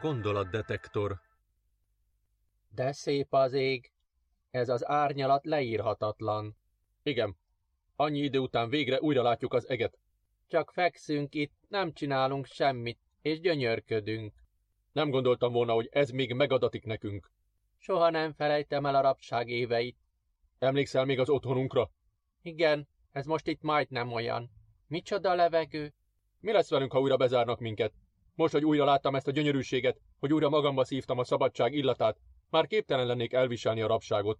Gondolatdetektor De szép az ég. Ez az árnyalat leírhatatlan. Igen. Annyi idő után végre újra látjuk az eget. Csak fekszünk itt, nem csinálunk semmit, és gyönyörködünk. Nem gondoltam volna, hogy ez még megadatik nekünk. Soha nem felejtem el a rabság éveit. Emlékszel még az otthonunkra? Igen, ez most itt majdnem olyan. Micsoda levegő? Mi lesz velünk, ha újra bezárnak minket? Most, hogy újra láttam ezt a gyönyörűséget, hogy újra magamba szívtam a szabadság illatát, már képtelen lennék elviselni a rabságot.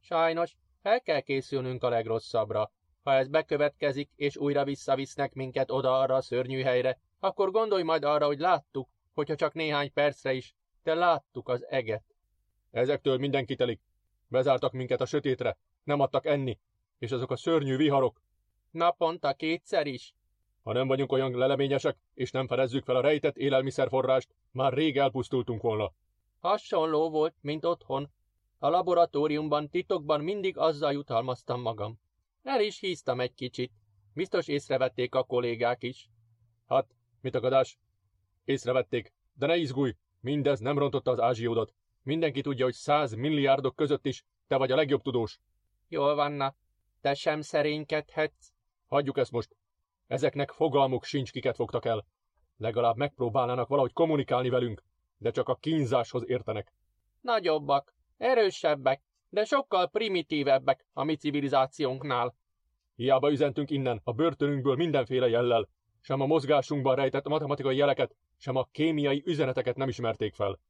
Sajnos, fel kell készülnünk a legrosszabbra. Ha ez bekövetkezik, és újra visszavisznek minket oda-arra a szörnyű helyre, akkor gondolj majd arra, hogy láttuk, hogyha csak néhány percre is, de láttuk az eget. Ezektől mindenki telik. Bezártak minket a sötétre, nem adtak enni, és azok a szörnyű viharok. Naponta kétszer is. Ha nem vagyunk olyan leleményesek, és nem fedezzük fel a rejtett élelmiszerforrást, már rég elpusztultunk volna. Hasonló volt, mint otthon. A laboratóriumban titokban mindig azzal jutalmaztam magam. El is híztam egy kicsit. Biztos észrevették a kollégák is. Hát, mit akadás? Észrevették, de ne izgulj, mindez nem rontotta az ázsiódat. Mindenki tudja, hogy száz milliárdok között is te vagy a legjobb tudós. Jól vanna, te sem szerénykedhetsz. Hagyjuk ezt most. Ezeknek fogalmuk sincs, kiket fogtak el. Legalább megpróbálnának valahogy kommunikálni velünk, de csak a kínzáshoz értenek. Nagyobbak, erősebbek, de sokkal primitívebbek a mi civilizációnknál. Hiába üzentünk innen, a börtönünkből mindenféle jellel. Sem a mozgásunkban rejtett matematikai jeleket, sem a kémiai üzeneteket nem ismerték fel.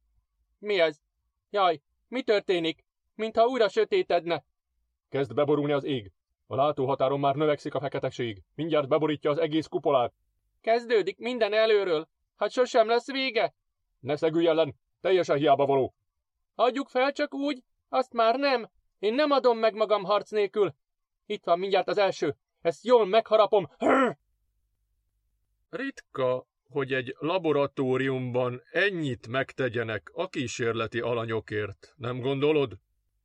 Mi ez? Jaj, mi történik? Mintha újra sötétedne. Kezd beborulni az ég. A látóhatáron már növekszik a feketeség. Mindjárt beborítja az egész kupolát. Kezdődik minden előről. Hát sosem lesz vége. Ne szegülj ellen, teljesen hiába való. Adjuk fel csak úgy, azt már nem. Én nem adom meg magam harc nélkül. Itt van mindjárt az első. Ezt jól megharapom. Ritka, hogy egy laboratóriumban ennyit megtegyenek a kísérleti alanyokért, nem gondolod?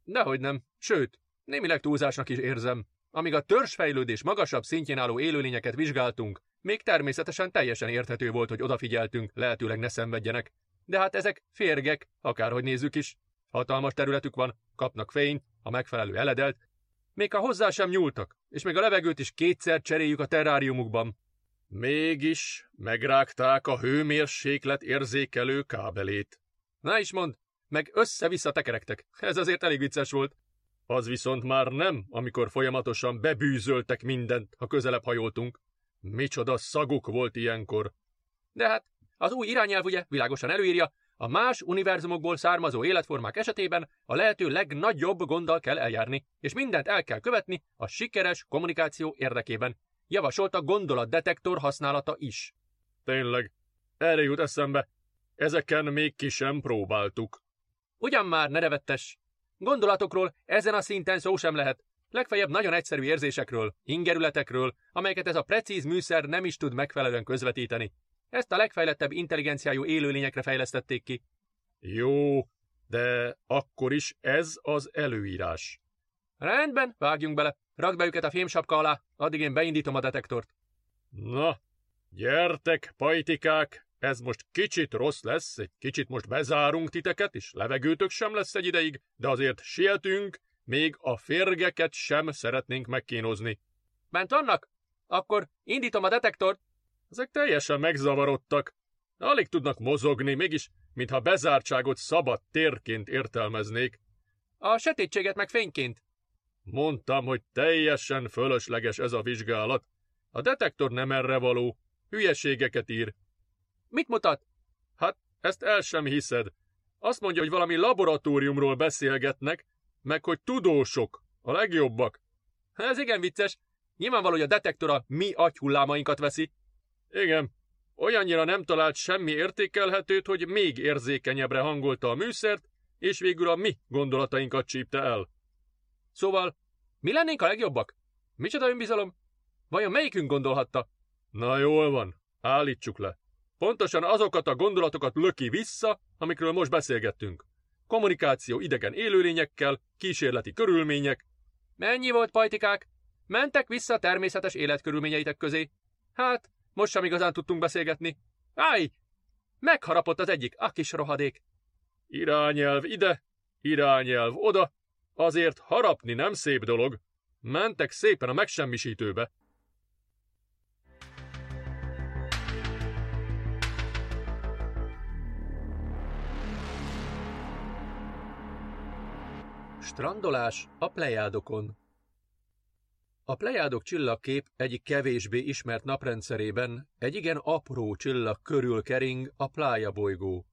Dehogy nem, sőt, némileg túlzásnak is érzem. Amíg a törzsfejlődés magasabb szintjén álló élőlényeket vizsgáltunk, még természetesen teljesen érthető volt, hogy odafigyeltünk, lehetőleg ne szenvedjenek. De hát ezek férgek, akárhogy nézzük is. Hatalmas területük van, kapnak fényt, a megfelelő eledelt, még ha hozzá sem nyúltak, és még a levegőt is kétszer cseréljük a terráriumukban. Mégis megrágták a hőmérséklet érzékelő kábelét. Na is mond, meg össze-vissza tekerektek. Ez azért elég vicces volt. Az viszont már nem, amikor folyamatosan bebűzöltek mindent, ha közelebb hajoltunk. Micsoda szaguk volt ilyenkor. De hát, az új irányelv ugye világosan előírja, a más univerzumokból származó életformák esetében a lehető legnagyobb gonddal kell eljárni, és mindent el kell követni a sikeres kommunikáció érdekében. Javasolta gondolatdetektor használata is. Tényleg, erre jut eszembe. Ezeken még ki sem próbáltuk. Ugyan már, nerevettes! Gondolatokról ezen a szinten szó sem lehet. Legfeljebb nagyon egyszerű érzésekről, ingerületekről, amelyeket ez a precíz műszer nem is tud megfelelően közvetíteni. Ezt a legfejlettebb intelligenciájú élőlényekre fejlesztették ki. Jó, de akkor is ez az előírás. Rendben, vágjunk bele. Rakd be őket a fémsapka alá, addig én beindítom a detektort. Na, gyertek, pajtikák, ez most kicsit rossz lesz, egy kicsit most bezárunk titeket, és levegőtök sem lesz egy ideig, de azért sietünk, még a férgeket sem szeretnénk megkínozni. Bent vannak? Akkor indítom a detektort. Ezek teljesen megzavarodtak. Alig tudnak mozogni, mégis, mintha bezártságot szabad térként értelmeznék. A sötétséget meg fényként. Mondtam, hogy teljesen fölösleges ez a vizsgálat. A detektor nem erre való. Hülyeségeket ír. Mit mutat? Hát, ezt el sem hiszed. Azt mondja, hogy valami laboratóriumról beszélgetnek, meg hogy tudósok, a legjobbak. Ez igen vicces. Nyilvánvaló, hogy a detektor a mi agyhullámainkat veszi. Igen, olyannyira nem talált semmi értékelhetőt, hogy még érzékenyebbre hangolta a műszert, és végül a mi gondolatainkat csípte el. Szóval, mi lennénk a legjobbak? Micsoda önbizalom? Vajon melyikünk gondolhatta? Na jól van, állítsuk le. Pontosan azokat a gondolatokat löki vissza, amikről most beszélgettünk. Kommunikáció idegen élőlényekkel, kísérleti körülmények. Mennyi volt, pajtikák? Mentek vissza a természetes életkörülményeitek közé. Hát, most sem igazán tudtunk beszélgetni. Áj! Megharapott az egyik, a kis rohadék. Irányelv ide, irányelv oda, azért harapni nem szép dolog. Mentek szépen a megsemmisítőbe. Strandolás a Plejádokon A Plejádok csillagkép egyik kevésbé ismert naprendszerében egy igen apró csillag körül kering a Plája bolygó.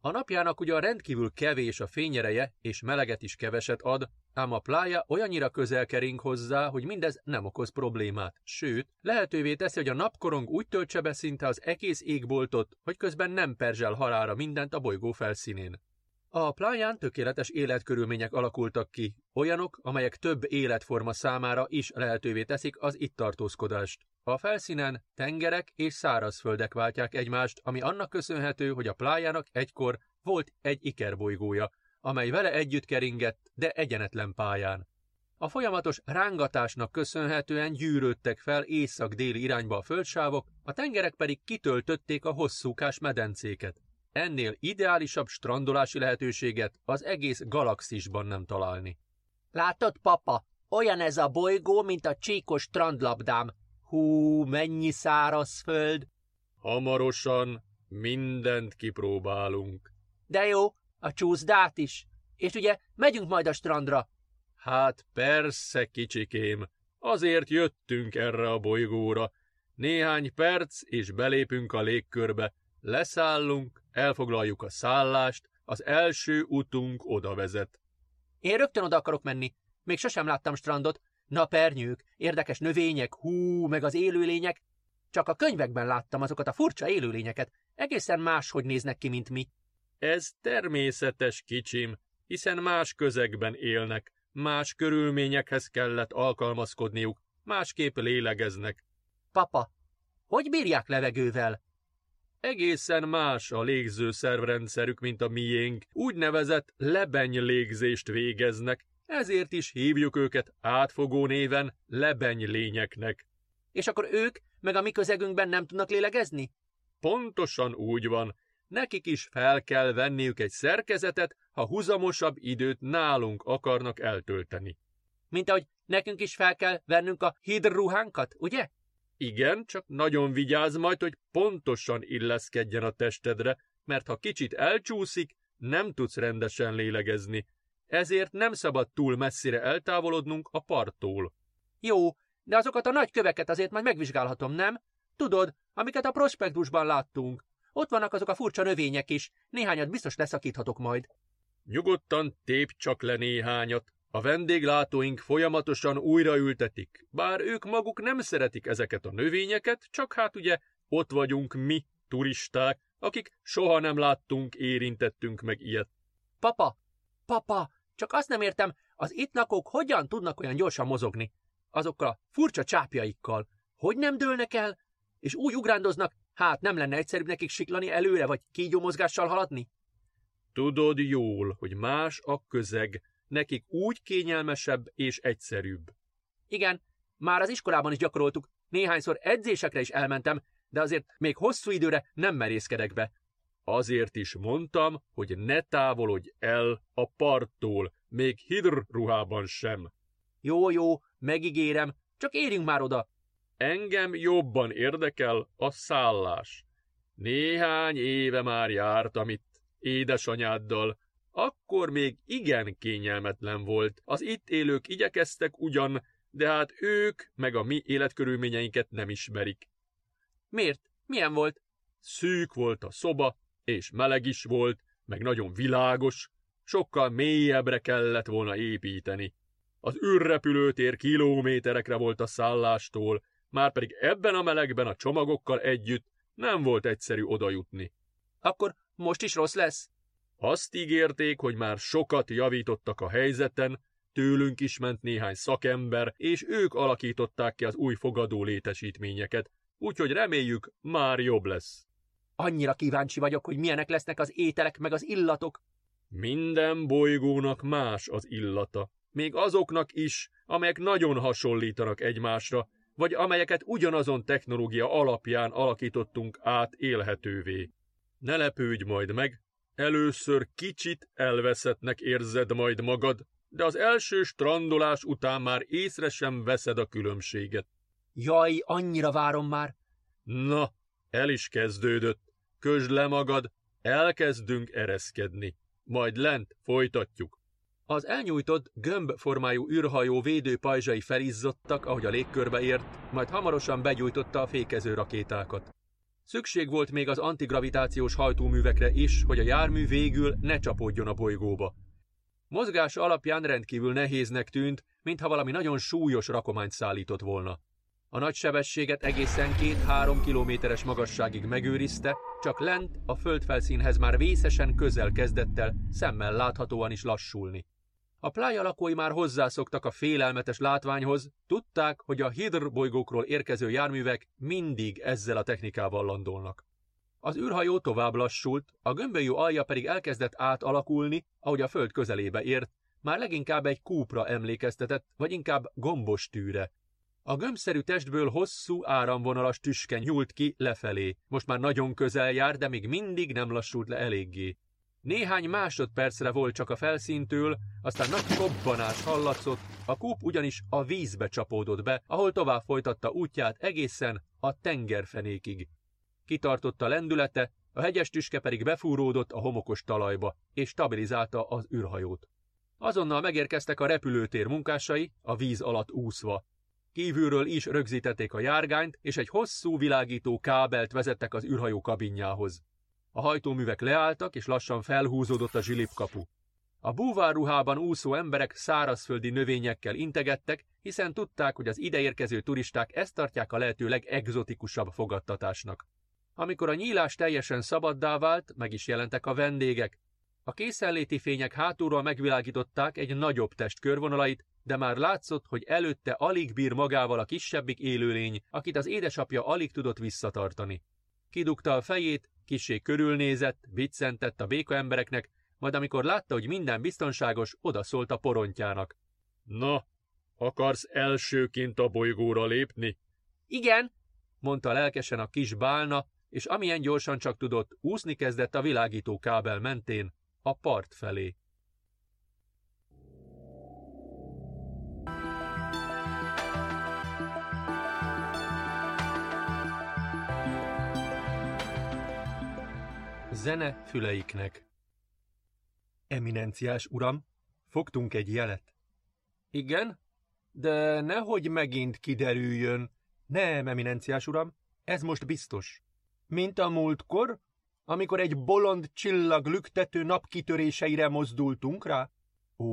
A napjának ugyan rendkívül kevés a fényereje, és meleget is keveset ad, ám a plája olyannyira közel kering hozzá, hogy mindez nem okoz problémát, sőt, lehetővé teszi, hogy a napkorong úgy töltse be szinte az egész égboltot, hogy közben nem perzsel halára mindent a bolygó felszínén. A pláján tökéletes életkörülmények alakultak ki, olyanok, amelyek több életforma számára is lehetővé teszik az itt tartózkodást. A felszínen tengerek és szárazföldek váltják egymást, ami annak köszönhető, hogy a plájának egykor volt egy ikerbolygója, amely vele együtt keringett, de egyenetlen pályán. A folyamatos rángatásnak köszönhetően gyűrődtek fel észak-déli irányba a földsávok, a tengerek pedig kitöltötték a hosszúkás medencéket. Ennél ideálisabb strandolási lehetőséget az egész galaxisban nem találni. Látod, papa? Olyan ez a bolygó, mint a csíkos strandlabdám. Hú, mennyi száraz föld! Hamarosan mindent kipróbálunk. De jó, a csúszdát is. És ugye megyünk majd a strandra? Hát persze, kicsikém. Azért jöttünk erre a bolygóra. Néhány perc, és belépünk a légkörbe. Leszállunk, elfoglaljuk a szállást, az első utunk oda vezet. Én rögtön oda akarok menni. Még sosem láttam strandot. Napernyők, érdekes növények, hú, meg az élőlények. Csak a könyvekben láttam azokat a furcsa élőlényeket. Egészen máshogy néznek ki, mint mi. Ez természetes, kicsim, hiszen más közegben élnek, más körülményekhez kellett alkalmazkodniuk, másképp lélegeznek. Papa, hogy bírják levegővel? Egészen más a légző szervrendszerük, mint a miénk, úgynevezett lebeny légzést végeznek, ezért is hívjuk őket átfogó néven lebeny lényeknek. És akkor ők meg a mi közegünkben nem tudnak lélegezni? Pontosan úgy van. Nekik is fel kell venniük egy szerkezetet, ha huzamosabb időt nálunk akarnak eltölteni. Mint ahogy nekünk is fel kell vennünk a hidruhánkat, ugye? Igen, csak nagyon vigyázz majd, hogy pontosan illeszkedjen a testedre, mert ha kicsit elcsúszik, nem tudsz rendesen lélegezni. Ezért nem szabad túl messzire eltávolodnunk a parttól. Jó, de azokat a nagy köveket azért majd megvizsgálhatom, nem? Tudod, amiket a prospektusban láttunk. Ott vannak azok a furcsa növények is, néhányat biztos leszakíthatok majd. Nyugodtan tép csak le néhányat. A vendéglátóink folyamatosan újraültetik, bár ők maguk nem szeretik ezeket a növényeket, csak hát ugye ott vagyunk mi, turisták, akik soha nem láttunk, érintettünk meg ilyet. Papa, papa, csak azt nem értem, az itt lakók hogyan tudnak olyan gyorsan mozogni? Azokkal a furcsa csápjaikkal. Hogy nem dőlnek el? És úgy ugrándoznak, hát nem lenne egyszerűbb nekik siklani előre, vagy kígyómozgással haladni? Tudod jól, hogy más a közeg, nekik úgy kényelmesebb és egyszerűbb. Igen, már az iskolában is gyakoroltuk, néhányszor edzésekre is elmentem, de azért még hosszú időre nem merészkedek be. Azért is mondtam, hogy ne távolodj el a parttól, még hidr ruhában sem. Jó, jó, megígérem, csak érjünk már oda. Engem jobban érdekel a szállás. Néhány éve már jártam itt, édesanyáddal, akkor még igen kényelmetlen volt. Az itt élők igyekeztek ugyan, de hát ők meg a mi életkörülményeinket nem ismerik. Miért? Milyen volt? Szűk volt a szoba, és meleg is volt, meg nagyon világos, sokkal mélyebbre kellett volna építeni. Az űrrepülőtér kilométerekre volt a szállástól, már pedig ebben a melegben a csomagokkal együtt nem volt egyszerű odajutni. Akkor most is rossz lesz? Azt ígérték, hogy már sokat javítottak a helyzeten, tőlünk is ment néhány szakember, és ők alakították ki az új fogadó létesítményeket, úgyhogy reméljük, már jobb lesz. Annyira kíváncsi vagyok, hogy milyenek lesznek az ételek meg az illatok. Minden bolygónak más az illata, még azoknak is, amelyek nagyon hasonlítanak egymásra, vagy amelyeket ugyanazon technológia alapján alakítottunk át élhetővé. Ne lepődj majd meg, először kicsit elveszettnek érzed majd magad, de az első strandolás után már észre sem veszed a különbséget. Jaj, annyira várom már. Na, el is kezdődött. Közd le magad, elkezdünk ereszkedni. Majd lent folytatjuk. Az elnyújtott, gömbformájú űrhajó védőpajzsai felizzottak, ahogy a légkörbe ért, majd hamarosan begyújtotta a fékező rakétákat. Szükség volt még az antigravitációs hajtóművekre is, hogy a jármű végül ne csapódjon a bolygóba. Mozgás alapján rendkívül nehéznek tűnt, mintha valami nagyon súlyos rakományt szállított volna. A nagy sebességet egészen két-három kilométeres magasságig megőrizte, csak lent a földfelszínhez már vészesen közel kezdett el szemmel láthatóan is lassulni. A plája lakói már hozzászoktak a félelmetes látványhoz, tudták, hogy a Hidr bolygókról érkező járművek mindig ezzel a technikával landolnak. Az űrhajó tovább lassult, a gömbölyű alja pedig elkezdett átalakulni, ahogy a föld közelébe ért, már leginkább egy kúpra emlékeztetett, vagy inkább gombos tűre. A gömbszerű testből hosszú áramvonalas tüske nyúlt ki lefelé. Most már nagyon közel jár, de még mindig nem lassult le eléggé. Néhány másodpercre volt csak a felszíntől, aztán nagy kobbanás hallatszott, a kúp ugyanis a vízbe csapódott be, ahol tovább folytatta útját egészen a tengerfenékig. Kitartotta lendülete, a hegyes tüske pedig befúródott a homokos talajba, és stabilizálta az űrhajót. Azonnal megérkeztek a repülőtér munkásai, a víz alatt úszva. Kívülről is rögzítették a járgányt, és egy hosszú világító kábelt vezettek az űrhajó kabinjához. A hajtóművek leálltak, és lassan felhúzódott a zsilipkapu. A búvárruhában úszó emberek szárazföldi növényekkel integettek, hiszen tudták, hogy az ideérkező turisták ezt tartják a lehető legegzotikusabb fogadtatásnak. Amikor a nyílás teljesen szabaddá vált, meg is jelentek a vendégek. A készenléti fények hátulról megvilágították egy nagyobb test körvonalait, de már látszott, hogy előtte alig bír magával a kisebbik élőlény, akit az édesapja alig tudott visszatartani. Kidugta a fejét, kisé körülnézett, viccentett a béka embereknek, majd amikor látta, hogy minden biztonságos, odaszólt a porontjának. Na, akarsz elsőként a bolygóra lépni? Igen, mondta lelkesen a kis bálna, és amilyen gyorsan csak tudott, úszni kezdett a világító kábel mentén a part felé. Zene füleiknek Eminenciás uram, fogtunk egy jelet. Igen, de nehogy megint kiderüljön. Nem, eminenciás uram, ez most biztos. Mint a múltkor, amikor egy bolond csillag lüktető napkitöréseire mozdultunk rá? Ó,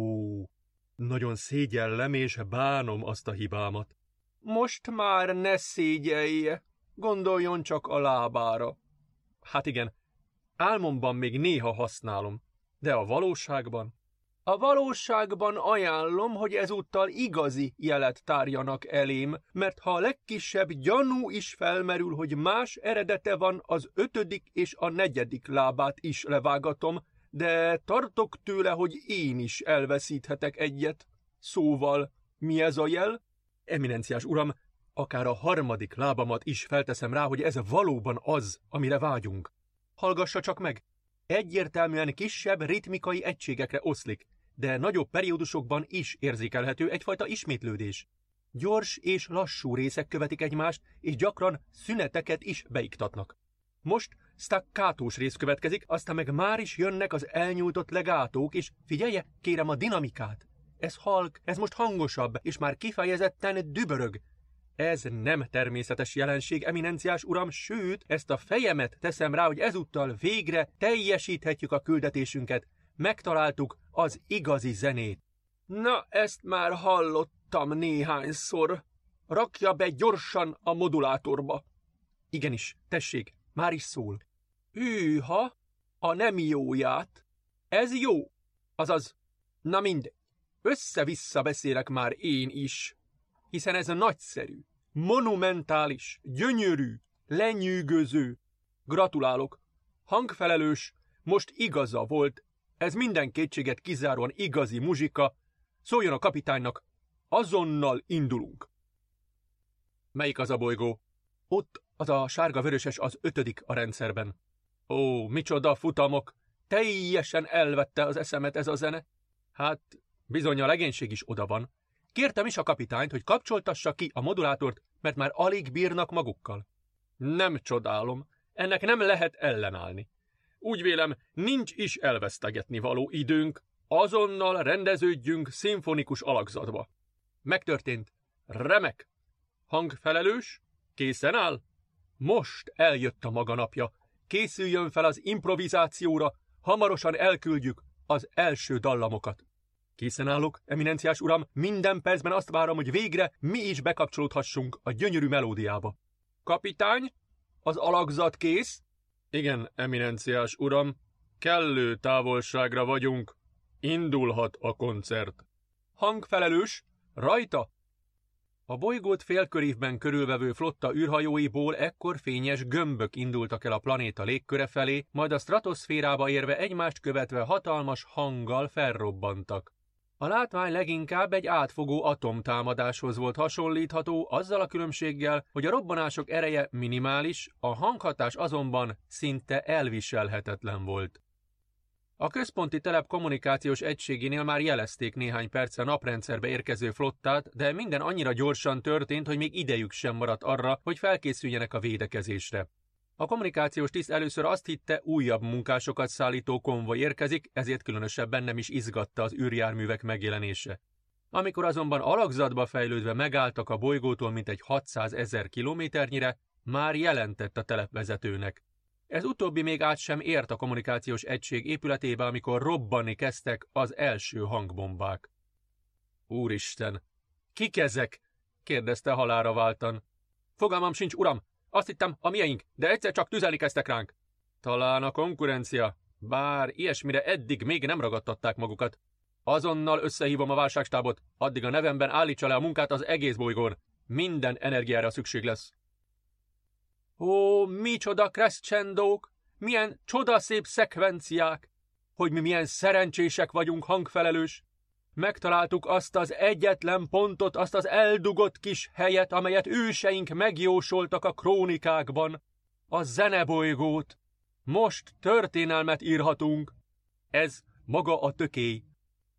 nagyon szégyellem és bánom azt a hibámat. Most már ne szégyelje, gondoljon csak a lábára. Hát igen, álmomban még néha használom, de a valóságban? A valóságban ajánlom, hogy ezúttal igazi jelet tárjanak elém, mert ha a legkisebb gyanú is felmerül, hogy más eredete van, az ötödik és a negyedik lábát is levágatom, de tartok tőle, hogy én is elveszíthetek egyet. Szóval, mi ez a jel? Eminenciás uram, akár a harmadik lábamat is felteszem rá, hogy ez valóban az, amire vágyunk. Hallgassa csak meg! Egyértelműen kisebb ritmikai egységekre oszlik, de nagyobb periódusokban is érzékelhető egyfajta ismétlődés. Gyors és lassú részek követik egymást, és gyakran szüneteket is beiktatnak. Most staccátós rész következik, aztán meg már is jönnek az elnyújtott legátók, és figyelje, kérem a dinamikát. Ez halk, ez most hangosabb, és már kifejezetten dübörög. Ez nem természetes jelenség, eminenciás uram, sőt, ezt a fejemet teszem rá, hogy ezúttal végre teljesíthetjük a küldetésünket. Megtaláltuk az igazi zenét. Na, ezt már hallottam néhányszor. Rakja be gyorsan a modulátorba. Igenis, tessék, már is szól. Hűha, a nem jóját. Ez jó. Azaz, na mindegy. Össze-vissza beszélek már én is. Hiszen ez nagyszerű, monumentális, gyönyörű, lenyűgöző. Gratulálok. Hangfelelős, most igaza volt. Ez minden kétséget kizáróan igazi muzsika. Szóljon a kapitánynak, azonnal indulunk. Melyik az a bolygó? Ott az a sárga-vöröses az ötödik a rendszerben. Ó, micsoda futamok! Teljesen elvette az eszemet ez a zene. Hát, bizony a legénység is oda van. Kértem is a kapitányt, hogy kapcsoltassa ki a modulátort, mert már alig bírnak magukkal. Nem csodálom, ennek nem lehet ellenállni. Úgy vélem, nincs is elvesztegetni való időnk, azonnal rendeződjünk szimfonikus alakzatba. Megtörtént. Remek. Hangfelelős? Készen áll? Most eljött a maga napja. Készüljön fel az improvizációra, hamarosan elküldjük az első dallamokat. Készen állok, eminenciás uram, minden percben azt várom, hogy végre mi is bekapcsolódhassunk a gyönyörű melódiába. Kapitány, az alakzat kész? Igen, eminenciás uram, kellő távolságra vagyunk. Indulhat a koncert. Hangfelelős, rajta! A bolygót félkörívben körülvevő flotta űrhajóiból ekkor fényes gömbök indultak el a planéta légköre felé, majd a stratoszférába érve egymást követve hatalmas hanggal felrobbantak. A látvány leginkább egy átfogó atomtámadáshoz volt hasonlítható, azzal a különbséggel, hogy a robbanások ereje minimális, a hanghatás azonban szinte elviselhetetlen volt. A központi telep kommunikációs egységénél már jelezték néhány perce naprendszerbe érkező flottát, de minden annyira gyorsan történt, hogy még idejük sem maradt arra, hogy felkészüljenek a védekezésre. A kommunikációs tiszt először azt hitte, újabb munkásokat szállító konvoj érkezik, ezért különösebben nem is izgatta az űrjárművek megjelenése. Amikor azonban alakzatba fejlődve megálltak a bolygótól mintegy 600 ezer kilométernyire, már jelentett a telepvezetőnek. Ez utóbbi még át sem ért a kommunikációs egység épületébe, amikor robbanni kezdtek az első hangbombák. Úristen, kik ezek? kérdezte halára váltan. Fogalmam sincs, uram, azt hittem, a mieink, de egyszer csak tüzelni kezdtek ránk. Talán a konkurencia, bár ilyesmire eddig még nem ragadtatták magukat. Azonnal összehívom a válságstábot, addig a nevemben állítsa le a munkát az egész bolygón. Minden energiára szükség lesz. Ó, micsoda crescendók! Milyen csodaszép szekvenciák! Hogy mi milyen szerencsések vagyunk, hangfelelős! Megtaláltuk azt az egyetlen pontot, azt az eldugott kis helyet, amelyet őseink megjósoltak a krónikákban. A zenebolygót. Most történelmet írhatunk. Ez maga a tökély.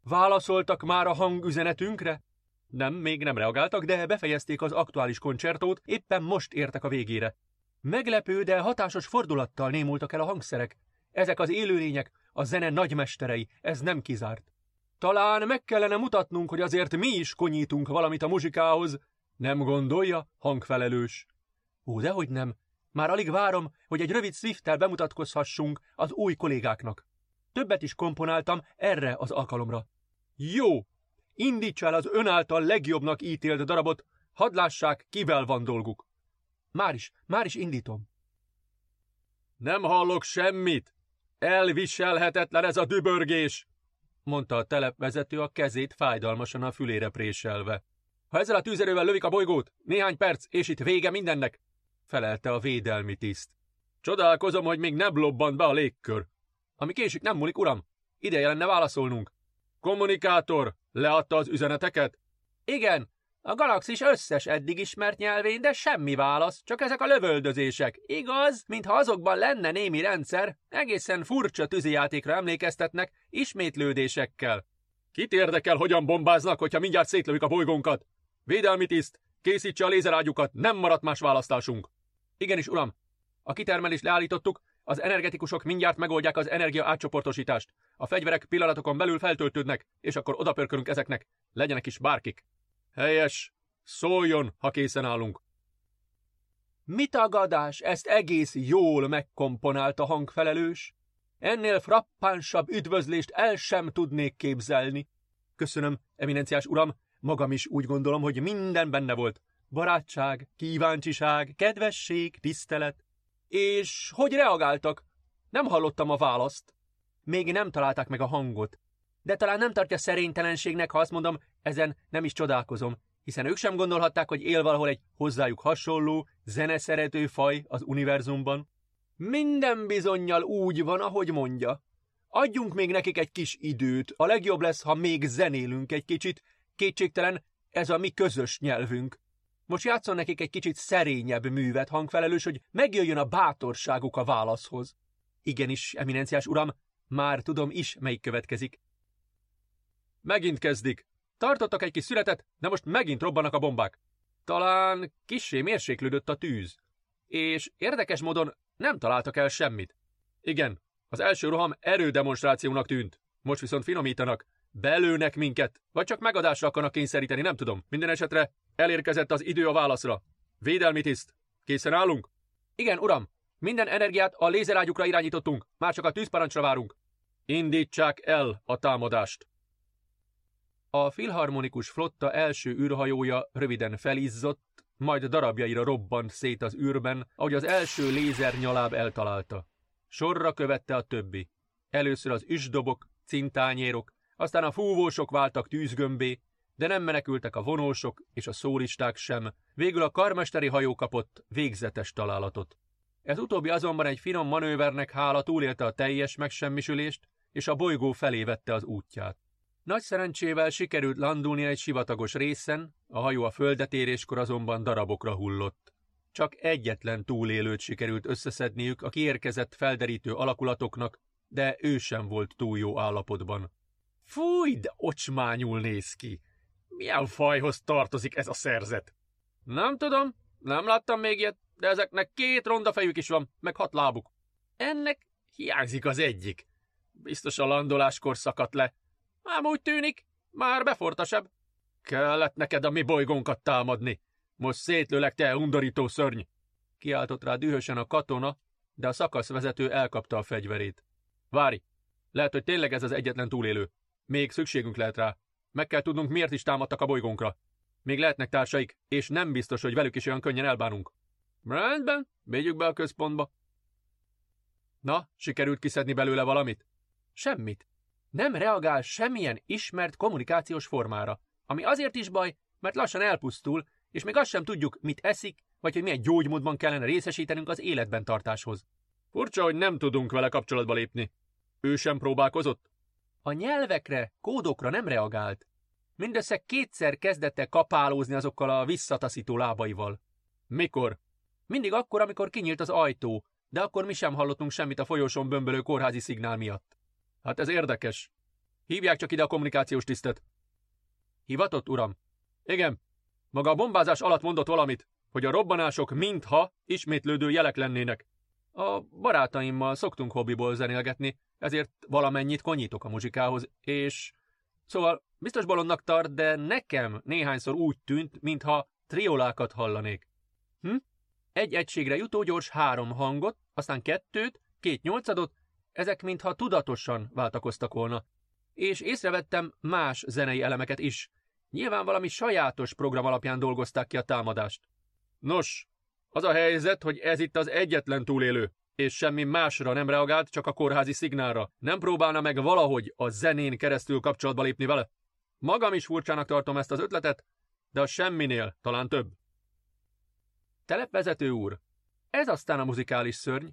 Válaszoltak már a hangüzenetünkre? Nem, még nem reagáltak, de befejezték az aktuális koncertót, éppen most értek a végére. Meglepő, de hatásos fordulattal némultak el a hangszerek. Ezek az élőlények, a zene nagymesterei, ez nem kizárt. Talán meg kellene mutatnunk, hogy azért mi is konyítunk valamit a muzsikához. Nem gondolja, hangfelelős? Ó, dehogy nem. Már alig várom, hogy egy rövid swift bemutatkozhassunk az új kollégáknak. Többet is komponáltam erre az alkalomra. Jó! Indítsa el az ön által legjobbnak ítélt darabot, hadd lássák, kivel van dolguk. Már is, már is indítom. Nem hallok semmit. Elviselhetetlen ez a dübörgés mondta a telepvezető a kezét fájdalmasan a fülére préselve. Ha ezzel a tűzerővel lövik a bolygót, néhány perc, és itt vége mindennek, felelte a védelmi tiszt. Csodálkozom, hogy még nem lobbant be a légkör. Ami késik, nem múlik, uram. Ideje lenne válaszolnunk. Kommunikátor, leadta az üzeneteket? Igen, a galaxis összes eddig ismert nyelvén, de semmi válasz, csak ezek a lövöldözések. Igaz, mintha azokban lenne némi rendszer, egészen furcsa tűzijátékra emlékeztetnek, ismétlődésekkel. Kit érdekel, hogyan bombáznak, hogyha mindjárt szétlövik a bolygónkat? Védelmi tiszt, készítse a lézerágyukat, nem maradt más választásunk. Igenis, uram, a kitermelést leállítottuk, az energetikusok mindjárt megoldják az energia átcsoportosítást. A fegyverek pillanatokon belül feltöltődnek, és akkor odapörkölünk ezeknek. Legyenek is bárkik. Helyes! Szóljon, ha készen állunk! Mi tagadás, ezt egész jól megkomponált a hangfelelős. Ennél frappánsabb üdvözlést el sem tudnék képzelni. Köszönöm, eminenciás uram, magam is úgy gondolom, hogy minden benne volt. Barátság, kíváncsiság, kedvesség, tisztelet. És hogy reagáltak? Nem hallottam a választ. Még nem találták meg a hangot. De talán nem tartja szerénytelenségnek, ha azt mondom, ezen nem is csodálkozom, hiszen ők sem gondolhatták, hogy él valahol egy hozzájuk hasonló, zeneszerető faj az univerzumban. Minden bizonyal úgy van, ahogy mondja. Adjunk még nekik egy kis időt, a legjobb lesz, ha még zenélünk egy kicsit. Kétségtelen, ez a mi közös nyelvünk. Most játszon nekik egy kicsit szerényebb művet, hangfelelős, hogy megjöjjön a bátorságuk a válaszhoz. Igenis, eminenciás uram, már tudom is, melyik következik. Megint kezdik. Tartottak egy kis születet, de most megint robbanak a bombák. Talán kissé mérséklődött a tűz. És érdekes módon nem találtak el semmit. Igen, az első roham erődemonstrációnak tűnt. Most viszont finomítanak. Belőnek minket, vagy csak megadásra akarnak kényszeríteni, nem tudom. Minden esetre elérkezett az idő a válaszra. Védelmi tiszt. Készen állunk? Igen, uram. Minden energiát a lézerágyukra irányítottunk. Már csak a tűzparancsra várunk. Indítsák el a támadást. A filharmonikus flotta első űrhajója röviden felizzott, majd darabjaira robbant szét az űrben, ahogy az első lézernyaláb eltalálta. Sorra követte a többi. Először az üsdobok, cintányérok, aztán a fúvósok váltak tűzgömbé, de nem menekültek a vonósok és a szólisták sem, végül a karmesteri hajó kapott végzetes találatot. Ez utóbbi azonban egy finom manővernek hála túlélte a teljes megsemmisülést, és a bolygó felé vette az útját. Nagy szerencsével sikerült landulni egy sivatagos részen, a hajó a földet éréskor azonban darabokra hullott. Csak egyetlen túlélőt sikerült összeszedniük a kiérkezett felderítő alakulatoknak, de ő sem volt túl jó állapotban. Fúj, de ocsmányul néz ki! Milyen fajhoz tartozik ez a szerzet? Nem tudom, nem láttam még ilyet, de ezeknek két ronda fejük is van, meg hat lábuk. Ennek hiányzik az egyik. Biztos a landoláskor szakadt le. Ám úgy tűnik, már befortasabb. Kellett neked a mi bolygónkat támadni. Most szétlőleg, te undorító szörny! Kiáltott rá dühösen a katona, de a szakaszvezető elkapta a fegyverét. Várj! Lehet, hogy tényleg ez az egyetlen túlélő. Még szükségünk lehet rá. Meg kell tudnunk, miért is támadtak a bolygónkra. Még lehetnek társaik, és nem biztos, hogy velük is olyan könnyen elbánunk. Rendben, védjük be a központba. Na, sikerült kiszedni belőle valamit? Semmit. Nem reagál semmilyen ismert kommunikációs formára, ami azért is baj, mert lassan elpusztul, és még azt sem tudjuk, mit eszik, vagy hogy milyen gyógymódban kellene részesítenünk az életben tartáshoz. Furcsa, hogy nem tudunk vele kapcsolatba lépni. Ő sem próbálkozott? A nyelvekre, kódokra nem reagált. Mindössze kétszer kezdett el kapálózni azokkal a visszataszító lábaival. Mikor? Mindig akkor, amikor kinyílt az ajtó, de akkor mi sem hallottunk semmit a folyosón bömbölő kórházi szignál miatt. Hát ez érdekes. Hívják csak ide a kommunikációs tisztet. Hivatott, uram? Igen. Maga a bombázás alatt mondott valamit, hogy a robbanások mintha ismétlődő jelek lennének. A barátaimmal szoktunk hobbiból zenélgetni, ezért valamennyit konyítok a muzsikához, és... Szóval biztos balonnak tart, de nekem néhányszor úgy tűnt, mintha triolákat hallanék. Hm? Egy egységre jutó gyors három hangot, aztán kettőt, két nyolcadot, ezek mintha tudatosan váltakoztak volna. És észrevettem más zenei elemeket is. Nyilván valami sajátos program alapján dolgozták ki a támadást. Nos, az a helyzet, hogy ez itt az egyetlen túlélő, és semmi másra nem reagált, csak a kórházi szignálra. Nem próbálna meg valahogy a zenén keresztül kapcsolatba lépni vele? Magam is furcsának tartom ezt az ötletet, de a semminél talán több. Telepvezető úr, ez aztán a muzikális szörny.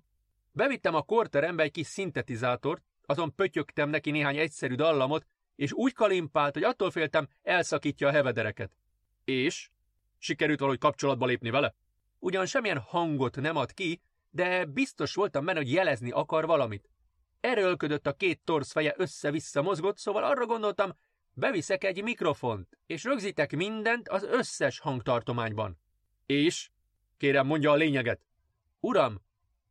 Bevittem a korterembe egy kis szintetizátort, azon pötyögtem neki néhány egyszerű dallamot, és úgy kalimpált, hogy attól féltem, elszakítja a hevedereket. És? Sikerült valahogy kapcsolatba lépni vele? Ugyan semmilyen hangot nem ad ki, de biztos voltam benne, hogy jelezni akar valamit. Erőlködött a két torsz feje össze-vissza mozgott, szóval arra gondoltam, beviszek egy mikrofont, és rögzítek mindent az összes hangtartományban. És? Kérem, mondja a lényeget. Uram,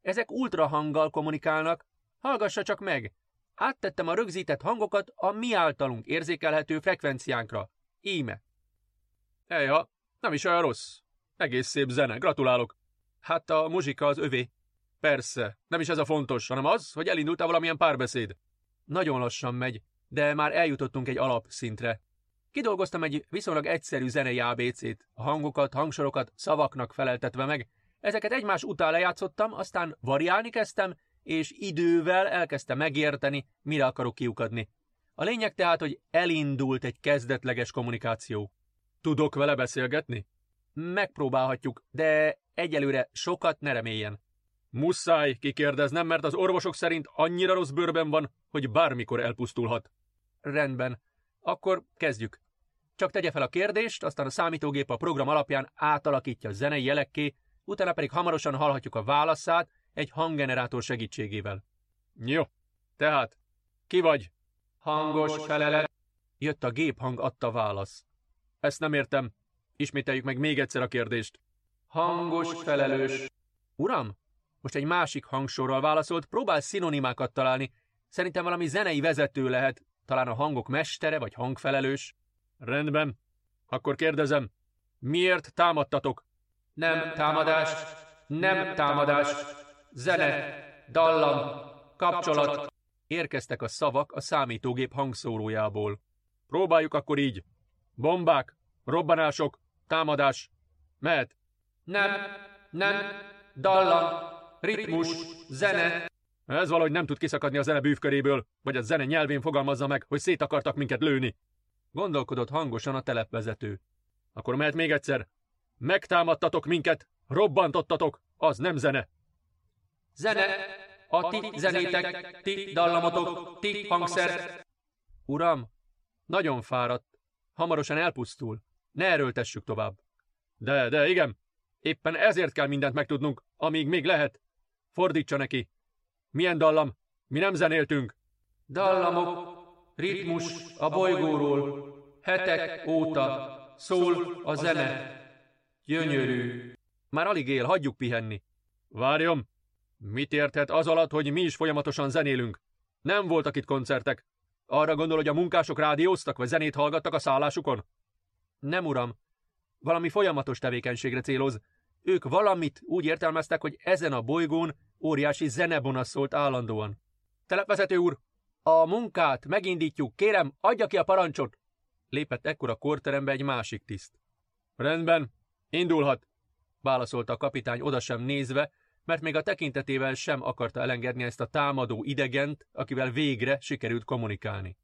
ezek ultrahanggal kommunikálnak, hallgassa csak meg. Áttettem a rögzített hangokat a mi általunk érzékelhető frekvenciánkra. Íme. Ejha, nem is olyan rossz. Egész szép zene, gratulálok. Hát a muzsika az övé. Persze, nem is ez a fontos, hanem az, hogy elindult-e valamilyen párbeszéd. Nagyon lassan megy. de már eljutottunk egy alapszintre. Kidolgoztam egy viszonylag egyszerű zenei ABC-t, a hangokat, hangsorokat szavaknak feleltetve meg. Ezeket egymás után lejátszottam, aztán variálni kezdtem, és idővel elkezdtem megérteni, mire akarok kiukadni. A lényeg tehát, hogy elindult egy kezdetleges kommunikáció. Tudok vele beszélgetni? Megpróbálhatjuk, de egyelőre sokat ne reméljen. Muszáj kikérdeznem, mert az orvosok szerint annyira rossz bőrben van, hogy bármikor elpusztulhat. Rendben. Akkor kezdjük. Csak tegye fel a kérdést, aztán a számítógép a program alapján átalakítja a zenei jelekké, utána pedig hamarosan hallhatjuk a válaszát egy hanggenerátor segítségével. Jó. Tehát, ki vagy? Hangos felelet. Jött a géphang, adta válasz. Ezt nem értem. Ismételjük meg még egyszer a kérdést. Hangos felelős. Uram, most egy másik hangsorral válaszolt, próbál szinonimákat találni. Szerintem valami zenei vezető lehet, talán a hangok mestere vagy hangfelelős. Rendben. Akkor kérdezem, miért támadtatok? Nem támadás, nem támadás, zene, dallam, kapcsolat. Érkeztek a szavak a számítógép hangszórójából. Próbáljuk akkor így. Bombák, robbanások, támadás. Mehet. Nem, nem, dallam, ritmus, zene. Ez valahogy nem tud kiszakadni a zene bűvköréből, vagy a zene nyelvén fogalmazza meg, hogy szét akartak minket lőni. Gondolkodott hangosan a telepvezető. Akkor mehet még egyszer. Megtámadtatok minket, robbantottatok, az nem zene. Zene, a ti zenétek, ti dallamotok, ti hangszer. Uram, nagyon fáradt. Hamarosan elpusztul. Ne erőltessük tovább. De, de, igen. Éppen ezért kell mindent megtudnunk, amíg még lehet. Fordítsa neki. Milyen dallam? Mi nem zenéltünk. Dallamok, ritmus a bolygóról, hetek óta szól a zene. Gyönyörű. Már alig él, hagyjuk pihenni. Várjon! Mit érthet az alatt, hogy mi is folyamatosan zenélünk? Nem voltak itt koncertek. Arra gondol, hogy a munkások rádióztak, vagy zenét hallgattak a szállásukon? Nem, uram. Valami folyamatos tevékenységre céloz. Ők valamit úgy értelmeztek, hogy ezen a bolygón óriási zenebona szólt állandóan. Telepvezető úr, a munkát megindítjuk, kérem, adja ki a parancsot! Lépett ekkor a korterembe egy másik tiszt. Rendben, indulhat, válaszolta a kapitány oda sem nézve, mert még a tekintetével sem akarta elengedni ezt a támadó idegent, akivel végre sikerült kommunikálni.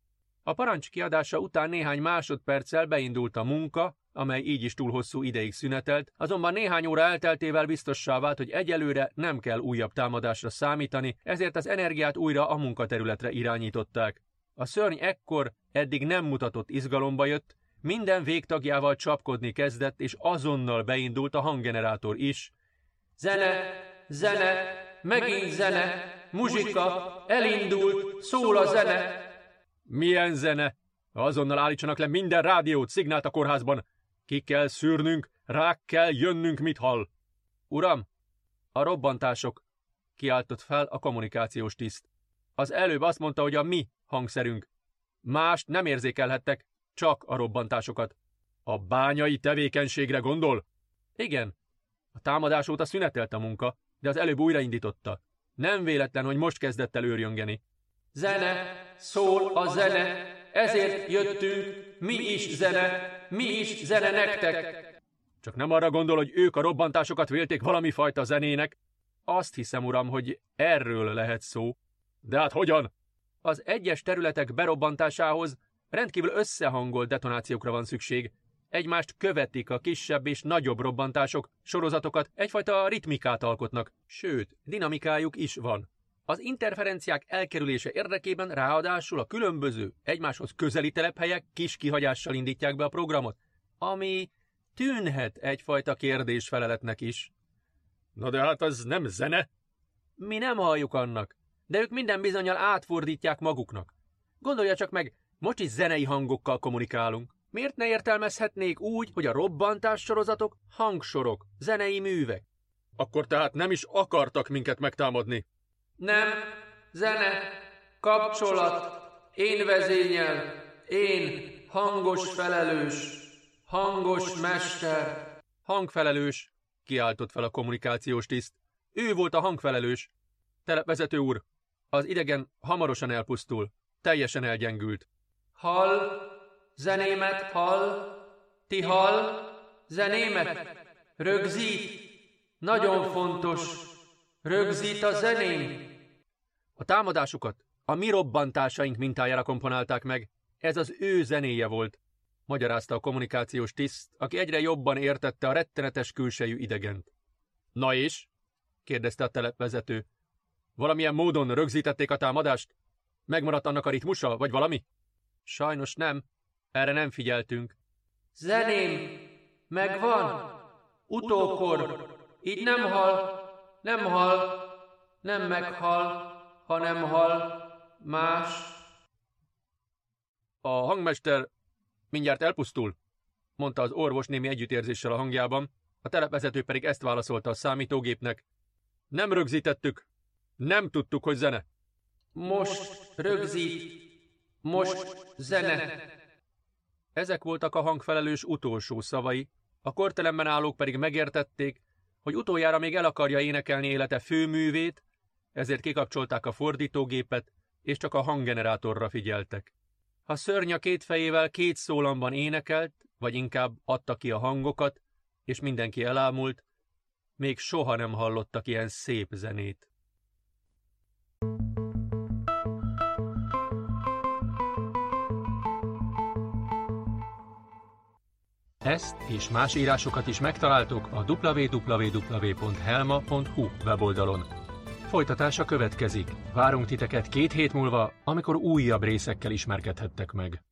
A parancs kiadása után néhány másodperccel beindult a munka, amely így is túl hosszú ideig szünetelt, azonban néhány óra elteltével biztossá vált, hogy egyelőre nem kell újabb támadásra számítani, ezért az energiát újra a munkaterületre irányították. A szörny ekkor eddig nem mutatott izgalomba jött, minden végtagjával csapkodni kezdett, és azonnal beindult a hanggenerátor is. Zene, zene, megint zene, muzsika, elindult, szól a zene. Milyen zene? Azonnal állítsanak le minden rádiót, szignált a kórházban. Ki kell szűrnünk, rá kell jönnünk, mit hall. Uram, a robbantások, kiáltott fel a kommunikációs tiszt. Az előbb azt mondta, hogy a mi hangszerünk. Mást nem érzékelhettek, csak a robbantásokat. A bányai tevékenységre gondol? Igen. A támadás óta szünetelt a munka, de az előbb újraindította. Nem véletlen, hogy most kezdett el őrjöngeni. Zene, szól a zene, ezért jöttünk, mi is zene, mi is zene nektek. Csak nem arra gondol, hogy ők a robbantásokat vélték valami fajta zenének? Azt hiszem, uram, hogy erről lehet szó. De hát hogyan? Az egyes területek berobbantásához rendkívül összehangolt detonációkra van szükség. Egymást követik a kisebb és nagyobb robbantások, sorozatokat, egyfajta ritmikát alkotnak, sőt, dinamikájuk is van. Az interferenciák elkerülése érdekében ráadásul a különböző egymáshoz közeli telephelyek kis kihagyással indítják be a programot, ami tűnhet egyfajta kérdésfeleletnek is. Na de hát az nem zene. Mi nem halljuk annak, de ők minden bizonyal átfordítják maguknak. Gondolja csak meg, most is zenei hangokkal kommunikálunk. Miért ne értelmezhetnék úgy, hogy a robbantás sorozatok hangsorok, zenei művek? Akkor tehát nem is akartak minket megtámadni. Nem, zene, kapcsolat, én vezényel, én, hangos felelős, hangos mester. Hangfelelős, kiáltott fel a kommunikációs tiszt. Ő volt a hangfelelős. Telepvezető úr, az idegen hamarosan elpusztul, teljesen elgyengült. Hall, zenémet hall, ti hall, zenémet, rögzít, nagyon fontos, rögzít a zeném. A támadásukat a mi robbantásaink mintájára komponálták meg, ez az ő zenéje volt, magyarázta a kommunikációs tiszt, aki egyre jobban értette a rettenetes külsejű idegent. Na és? kérdezte a telepvezető. Valamilyen módon rögzítették a támadást? Megmaradt annak a ritmusa, vagy valami? Sajnos nem. Erre nem figyeltünk. Zeném, megvan. Utókor. Így nem hal, nem hal, nem meghal, hanem hal más. A hangmester mindjárt elpusztul, mondta az orvos némi együttérzéssel a hangjában, a telepvezető pedig ezt válaszolta a számítógépnek. Nem rögzítettük, nem tudtuk, hogy zene. Most rögzít, most zene. Ezek voltak a hangfelelős utolsó szavai, a kortelemben állók pedig megértették, hogy utoljára még el akarja énekelni élete főművét, ezért kikapcsolták a fordítógépet, és csak a hanggenerátorra figyeltek. Ha szörny a két fejével két szólamban énekelt, vagy inkább adta ki a hangokat, és mindenki elámult, még soha nem hallottak ilyen szép zenét. Ezt és más írásokat is megtaláltok a www.helma.hu weboldalon. Folytatása következik. Várunk titeket két hét múlva, amikor újabb részekkel ismerkedhettek meg.